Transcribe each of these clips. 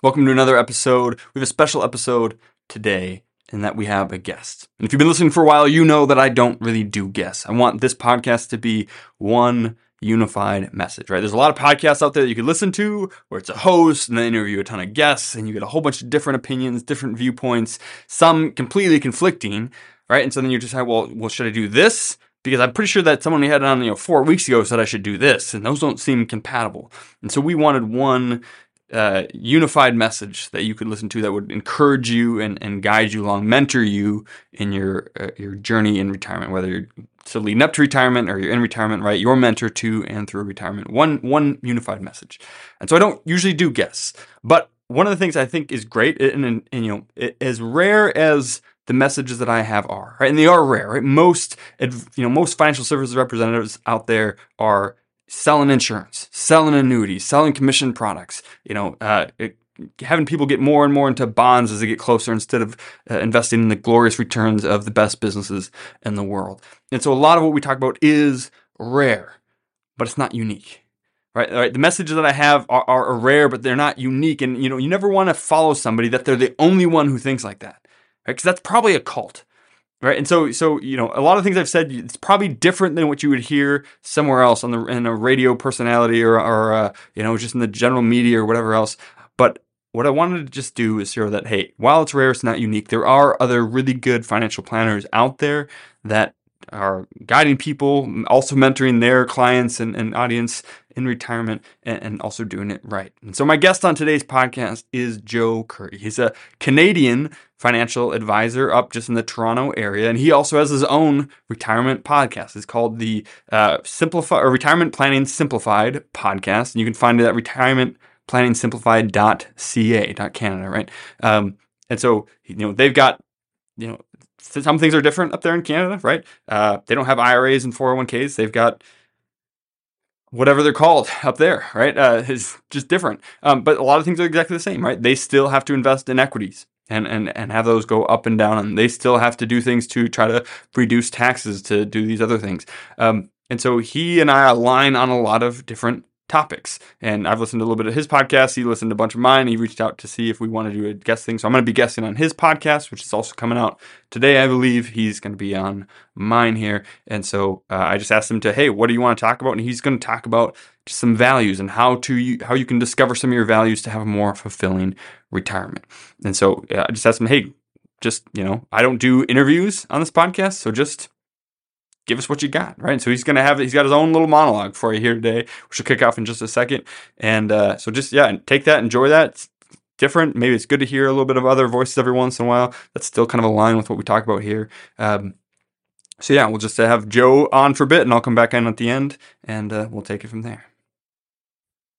Welcome to another episode. We have a special episode today in that we have a guest. And if you've been listening for a while, you know that I don't really do guests. I want this podcast to be one unified message, right? There's a lot of podcasts out there that you could listen to where it's a host and they interview a ton of guests and you get a whole bunch of different opinions, different viewpoints, some completely conflicting, right? And so then you decide, well, well, should I do this? Because I'm pretty sure that someone we had on, you know, four weeks ago said I should do this, and those don't seem compatible. And so we wanted one uh, unified message that you could listen to that would encourage you and, and guide you along, mentor you in your uh, your journey in retirement, whether you're still leading up to retirement or you're in retirement, right? Your mentor to and through retirement. One one unified message. And so I don't usually do guests, but one of the things I think is great, and, and, and you know, as rare as the messages that I have are, right? And they are rare, right? Most, you know, most financial services representatives out there are selling insurance, selling annuities, selling commission products, you know, uh, it, having people get more and more into bonds as they get closer instead of uh, investing in the glorious returns of the best businesses in the world. And so a lot of what we talk about is rare, but it's not unique. Right, right. The messages that I have are, are rare, but they're not unique. And you know, you never want to follow somebody that they're the only one who thinks like that, right? Because that's probably a cult right and so so you know a lot of things i've said it's probably different than what you would hear somewhere else on the in a radio personality or or uh, you know just in the general media or whatever else. But what i wanted to just do is show that hey while it's rare it's not unique there are other really good financial planners out there that are guiding people, also mentoring their clients and, and audience in retirement, and, also doing it right. And so, my guest on today's podcast is Joe Curry. He's a Canadian financial advisor up just in the Toronto area, and he also has his own retirement podcast. It's called the uh, Simplify or Retirement Planning Simplified podcast, and you can find it at retirementplanningsimplified.ca, Canada, right? Um, and so, you know, they've got you know some things are different up there in Canada, right? Uh, they don't have IRAs and 401ks. They've got whatever they're called up there, right? Uh, is just different. Um, but a lot of things are exactly the same, right? They still have to invest in equities and, and, and have those go up and down. And they still have to do things to try to reduce taxes to do these other things. Um, and so he and I align on a lot of different topics. And I've listened to a little bit of his podcast. He listened to a bunch of mine. He reached out to see if we want to do a guest thing. So I'm going to be guesting on his podcast, which is also coming out today, I believe. He's going to be on mine here. And so uh, I just asked him to, hey, what do you want to talk about? And he's going to talk about some values and how to how you can discover some of your values to have a more fulfilling retirement. And so I just asked him, hey, just you know, I don't do interviews on this podcast, so just give us what you got, right? So he's gonna have he's got his own little monologue for you here today, which will kick off in just a second. And uh, so just yeah, take that, enjoy that. It's different. Maybe it's good to hear a little bit of other voices every once in a while. That's still kind of aligned with what we talk about here. Um, so yeah, we'll just have Joe on for a bit, and I'll come back in at the end, and uh, we'll take it from there.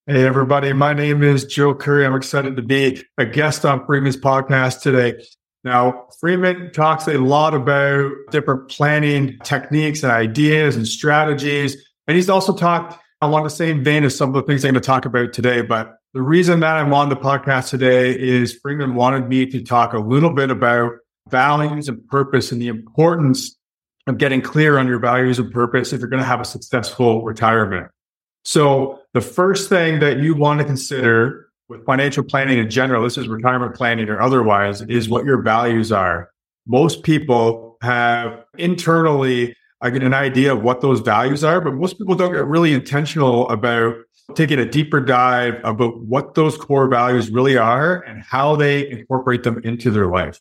Hey everybody, my name is Joe Curry. I'm excited to be a guest on Freeman's podcast today. Now, Freeman talks a lot about different planning techniques and ideas and strategies. And he's also talked along the same vein as some of the things I'm going to talk about today. But the reason that I'm on the podcast today is Freeman wanted me to talk a little bit about values and purpose and the importance of getting clear on your values and purpose if you're going to have a successful retirement. So the first thing that you want to consider with financial planning in general, this is retirement planning or otherwise, is what your values are. Most people have internally an idea of what those values are, but most people don't get really intentional about taking a deeper dive about what those core values really are and how they incorporate them into their life.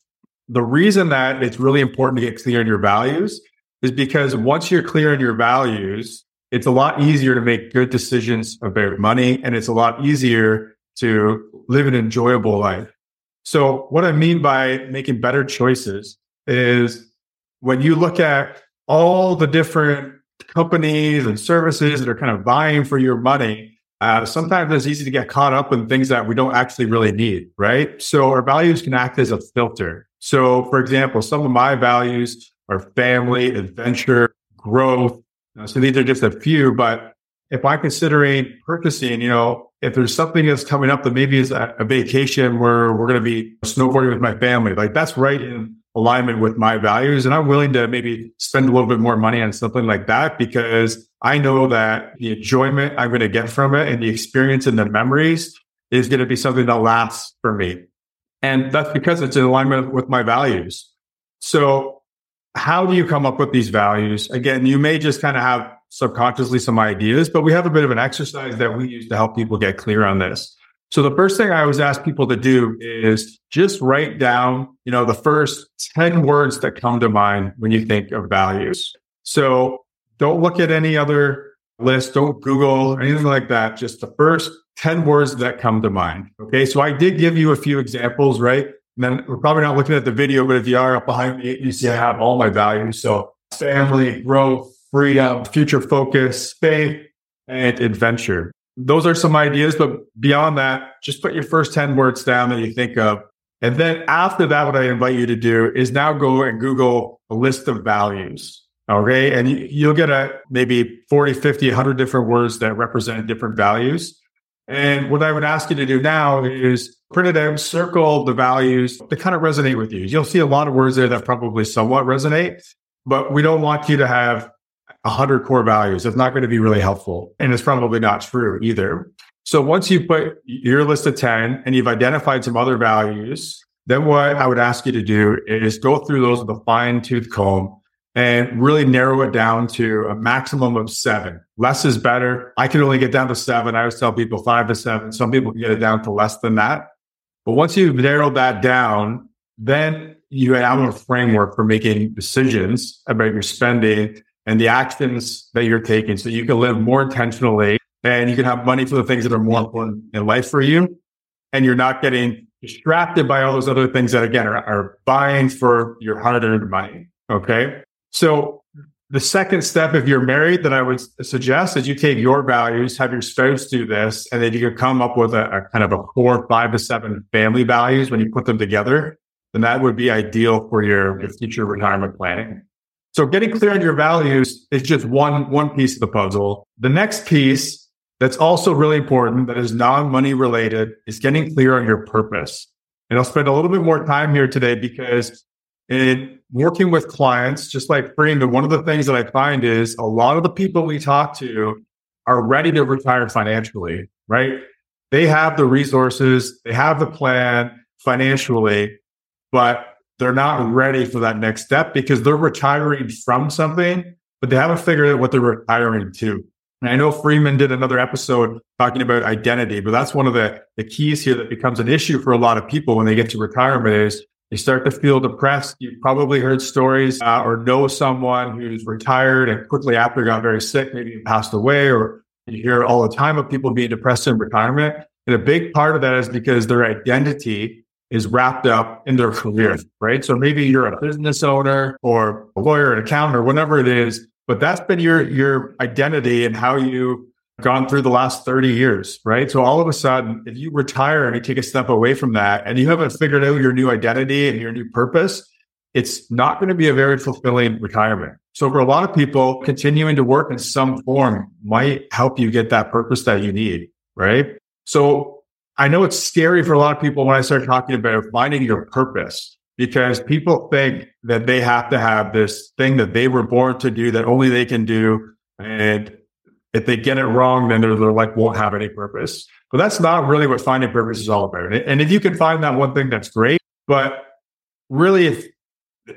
The reason that it's really important to get clear on your values is because once you're clear on your values, it's a lot easier to make good decisions about money and it's a lot easier to live an enjoyable life. So what I mean by making better choices is when you look at all the different companies and services that are kind of vying for your money, uh, sometimes it's easy to get caught up in things that we don't actually really need, right? So our values can act as a filter. So, for example, some of my values are family, adventure, growth. So these are just a few, but if I'm considering purchasing, you know, if there's something that's coming up that maybe is a, a vacation where we're going to be snowboarding with my family, like that's right in alignment with my values. And I'm willing to maybe spend a little bit more money on something like that because I know that the enjoyment I'm going to get from it and the experience and the memories is going to be something that lasts for me. And that's because it's in alignment with my values. So how do you come up with these values? Again, you may just kind of have subconsciously some ideas, but we have a bit of an exercise that we use to help people get clear on this. So the first thing I always ask people to do is just write down, you know, the first 10 words that come to mind when you think of values. So don't look at any other list. Don't Google anything like that. Just the first 10 words that come to mind. Okay. So I did give you a few examples, right? And then we're probably not looking at the video, but if you are up behind me, you see I have all my values. So family, growth, freedom, future focus, faith, and adventure. Those are some ideas, but beyond that, just put your first 10 words down that you think of. And then after that, what I invite you to do is now go and Google a list of values. Okay. And you'll get a maybe 40, 50, 100 different words that represent different values. And what I would ask you to do now is print it out, circle the values that kind of resonate with you. You'll see a lot of words there that probably somewhat resonate, but we don't want you to have 100 core values. It's not going to be really helpful. And it's probably not true either. So once you put your list of 10 and you've identified some other values, then what I would ask you to do is go through those with a fine tooth comb and really narrow it down to a maximum of seven. Less is better. I can only get down to seven. I always tell people five to seven. Some people can get it down to less than that. But once you've narrowed that down, then you have a framework for making decisions about your spending and the actions that you're taking so you can live more intentionally and you can have money for the things that are more important in life for you. And you're not getting distracted by all those other things that again are, are buying for your hard earned money. Okay. So the second step, if you're married, that I would suggest is you take your values, have your spouse do this, and then you can come up with a, a kind of a four, five to seven family values when you put them together. Then that would be ideal for your, your future retirement planning. So getting clear on your values is just one, one piece of the puzzle. The next piece that's also really important that is non-money related is getting clear on your purpose. And I'll spend a little bit more time here today because in working with clients, just like Freeman, one of the things that I find is a lot of the people we talk to are ready to retire financially, right? They have the resources, they have the plan financially, but they're not ready for that next step because they're retiring from something, but they haven't figured out what they're retiring to. And I know Freeman did another episode talking about identity, but that's one of the, the keys here that becomes an issue for a lot of people when they get to retirement is they start to feel depressed. You've probably heard stories uh, or know someone who's retired and quickly after got very sick, maybe passed away, or you hear all the time of people being depressed in retirement. And a big part of that is because their identity is wrapped up in their career, right? So maybe you're a business owner or a lawyer, an accountant, or whatever it is, but that's been your your identity and how you gone through the last 30 years, right? So all of a sudden, if you retire and you take a step away from that and you haven't figured out your new identity and your new purpose, it's not going to be a very fulfilling retirement. So for a lot of people, continuing to work in some form might help you get that purpose that you need, right? So I know it's scary for a lot of people when I start talking about finding your purpose because people think that they have to have this thing that they were born to do that only they can do. And if they get it wrong, then they're, like, won't have any purpose. But that's not really what finding purpose is all about. And if you can find that one thing, that's great. But really, if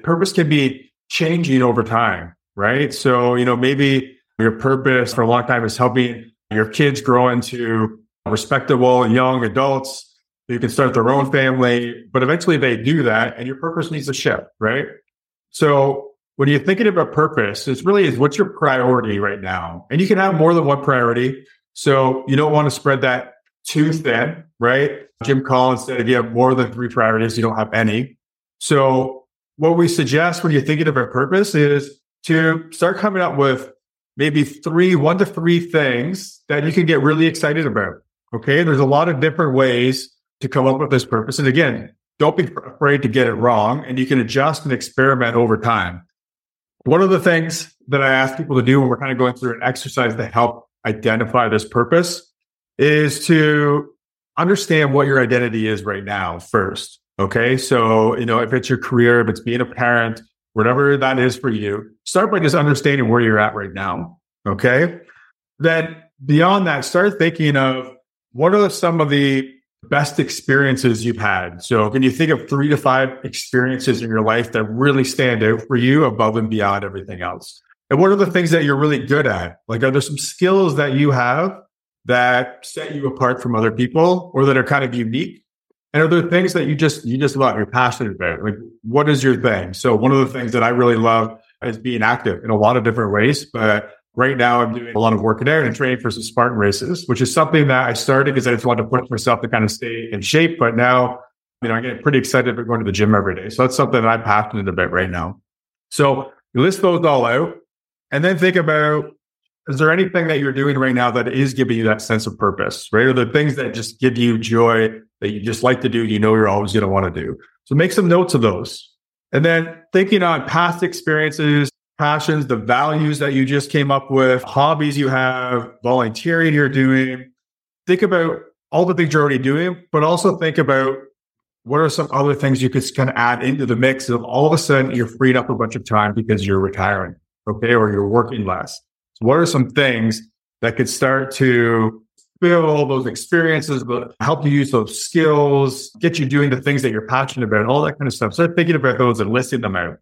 purpose can be changing over time, right? So, you know, maybe your purpose for a long time is helping your kids grow into respectable young adults who can start their own family, but eventually they do that and your purpose needs to shift, right? So when you're thinking about purpose, it's really is what's your priority right now? And you can have more than one priority. So you don't want to spread that too thin, right? Jim Collins said if you have more than three priorities, you don't have any. So what we suggest when you're thinking about purpose is to start coming up with maybe three, one to three things that you can get really excited about. Okay. There's a lot of different ways to come up with this purpose. And again, don't be afraid to get it wrong and you can adjust and experiment over time. One of the things that I ask people to do when we're kind of going through an exercise to help identify this purpose is to understand what your identity is right now first. Okay. So, you know, if it's your career, if it's being a parent, whatever that is for you, start by just understanding where you're at right now. Okay. Then beyond that, start thinking of what are some of the best experiences you've had. So can you think of three to five experiences in your life that really stand out for you above and beyond everything else? And what are the things that you're really good at? Like, are there some skills that you have that set you apart from other people or that are kind of unique? And are there things that you just, you just love, you're passionate about? Like, what is your thing? So one of the things that I really love is being active in a lot of different ways, but right now I'm doing a lot of work in there and training for some Spartan races, which is something that I started because I just wanted to push myself to kind of stay in shape. But now, you know, I get pretty excited about going to the gym every day. So that's something that I'm passionate about right now. So list those all out and then think about is there anything that you're doing right now that is giving you that sense of purpose, right? Or the things that just give you joy that you just like to do, you know, you're always going to want to do. So make some notes of those. And then thinking on past experiences, passions, the values that you just came up with, hobbies you have, volunteering you're doing. Think about all the things you're already doing, but also think about what are some other things you could kind of add into the mix of all of a sudden you're freed up a bunch of time because you're retiring, okay, or you're working less. So what are some things that could start to fill those experiences, but help you use those skills, get you doing the things that you're passionate about, all that kind of stuff. Start thinking about those and listing them out.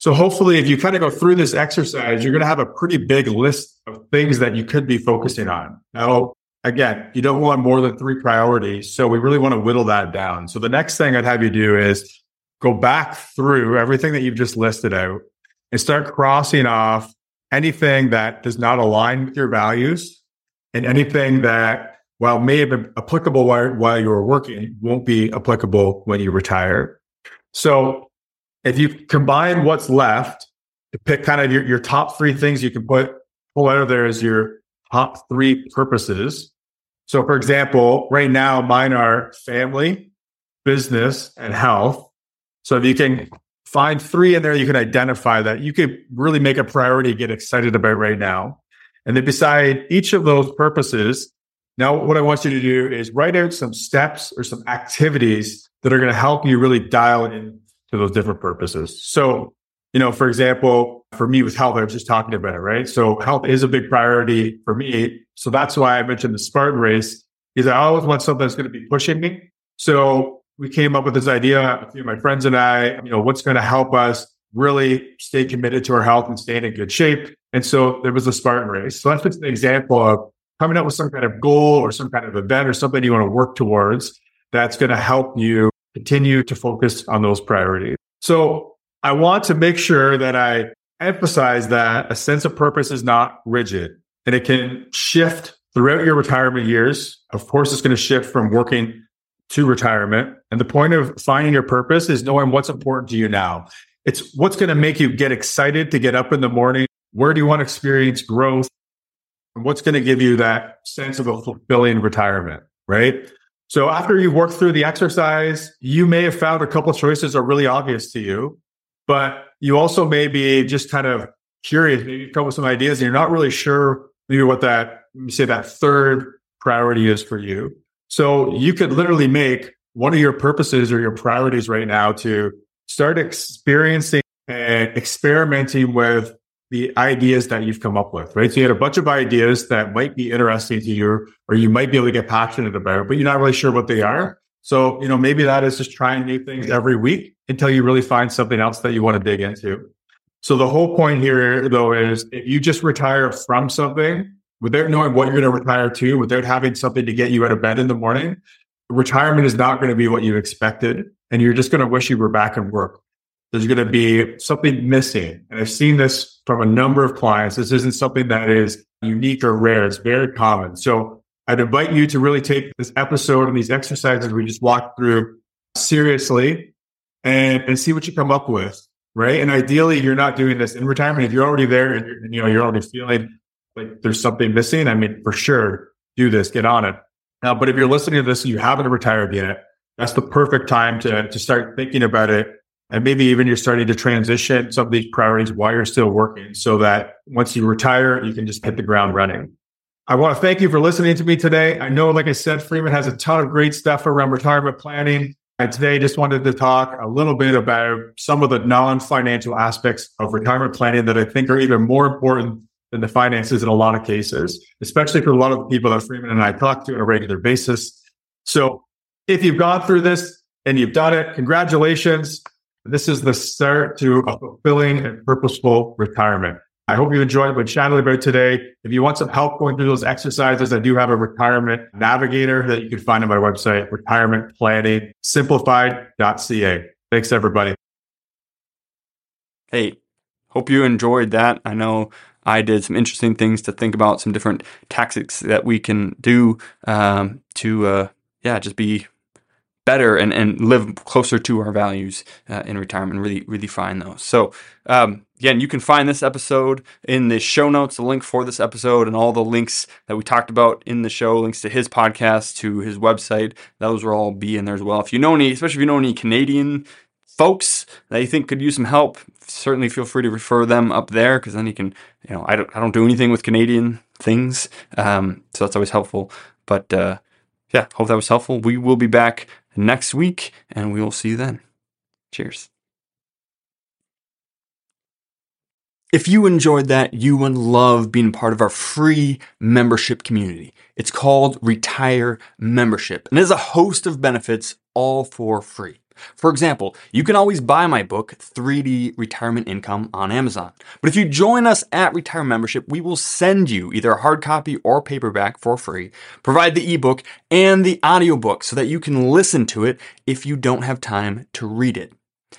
So hopefully, if you kind of go through this exercise, you're going to have a pretty big list of things that you could be focusing on. Now, again, you don't want more than three priorities. So we really want to whittle that down. So the next thing I'd have you do is go back through everything that you've just listed out and start crossing off anything that does not align with your values and anything that, while may have been applicable while, while you were working, won't be applicable when you retire. So if you combine what's left to pick kind of your, your top three things you can put pull out of there as your top three purposes. So for example, right now mine are family, business, and health. So if you can find three in there, you can identify that you could really make a priority, get excited about right now. And then beside each of those purposes, now what I want you to do is write out some steps or some activities that are going to help you really dial in to those different purposes. So, you know, for example, for me with health, I was just talking about it, right? So health is a big priority for me. So that's why I mentioned the Spartan race is I always want something that's going to be pushing me. So we came up with this idea, a few of my friends and I, you know, what's going to help us really stay committed to our health and staying in good shape. And so there was a Spartan race. So that's just an example of coming up with some kind of goal or some kind of event or something you want to work towards that's going to help you continue to focus on those priorities. So I want to make sure that I emphasize that a sense of purpose is not rigid and it can shift throughout your retirement years. Of course, it's going to shift from working to retirement. And the point of finding your purpose is knowing what's important to you now. It's what's going to make you get excited to get up in the morning. Where do you want to experience growth? And what's going to give you that sense of a fulfilling retirement, right? So after you work through the exercise, you may have found a couple of choices are really obvious to you, but you also may be just kind of curious, maybe you come with some ideas and you're not really sure maybe what that, say that third priority is for you. So you could literally make one of your purposes or your priorities right now to start experiencing and experimenting with the ideas that you've come up with, right? So you had a bunch of ideas that might be interesting to you or you might be able to get passionate about, but you're not really sure what they are. So, you know, maybe that is just trying new things every week until you really find something else that you want to dig into. So the whole point here though is if you just retire from something without knowing what you're going to retire to, without having something to get you out of bed in the morning, retirement is not going to be what you expected. And you're just going to wish you were back in work there's going to be something missing. And I've seen this from a number of clients. This isn't something that is unique or rare. It's very common. So I'd invite you to really take this episode and these exercises we just walked through seriously and, and see what you come up with. Right. And ideally, you're not doing this in retirement. If you're already there and, you know, you're already feeling like there's something missing, I mean, for sure, do this, get on it. Now, but if you're listening to this and you haven't retired yet, that's the perfect time to, to start thinking about it and maybe even you're starting to transition some of these priorities while you're still working so that once you retire, you can just hit the ground running. I want to thank you for listening to me today. I know, like I said, Freeman has a ton of great stuff around retirement planning. And today just wanted to talk a little bit about some of the non-financial aspects of retirement planning that I think are even more important than the finances in a lot of cases, especially for a lot of the people that Freeman and I talk to on a regular basis. So If you've gone through this and you've done it, congratulations. This is the start to a fulfilling and purposeful retirement. I hope you enjoyed what chatting about today. If you want some help going through those exercises, I do have a retirement navigator that you can find on my website, retirementplanningsimplified.ca. Thanks, everybody. Hey, hope you enjoyed that. I know I did some interesting things to think about, some different tactics that we can do um, to, uh, yeah, just be better and, and live closer to our values uh, in retirement. Really, really find those. So, um, again, you can find this episode in the show notes, the link for this episode, and all the links that we talked about in the show, links to his podcast, to his website. Those will all be in there as well. If you know any, especially if you know any Canadian folks that you think could use some help, certainly feel free to refer them up there because then you can, you know, I don't, I don't do anything with Canadian things, um, so that's always helpful. But uh, yeah, hope that was helpful. We will be back next week, and we will see you then. Cheers. If you enjoyed that, you would love being part of our free membership community. It's called Retire Membership and has a host of benefits all for free. For example, you can always buy my book, 3D Retirement Income, on Amazon. But if you join us at Retire Membership, we will send you either a hard copy or paperback for free, provide the ebook and the audiobook so that you can listen to it if you don't have time to read it.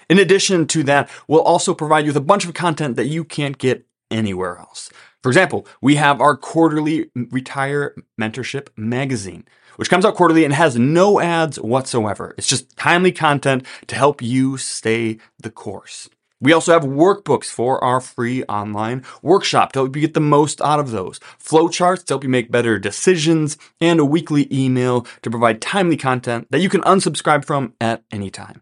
In addition to that, we'll also provide you with a bunch of content that you can't get anywhere else. For example, we have our quarterly Retire Mentorship magazine which comes out quarterly and has no ads whatsoever. It's just timely content to help you stay the course. We also have workbooks for our free online workshop to help you get the most out of those, flowcharts to help you make better decisions, and a weekly email to provide timely content that you can unsubscribe from at any time.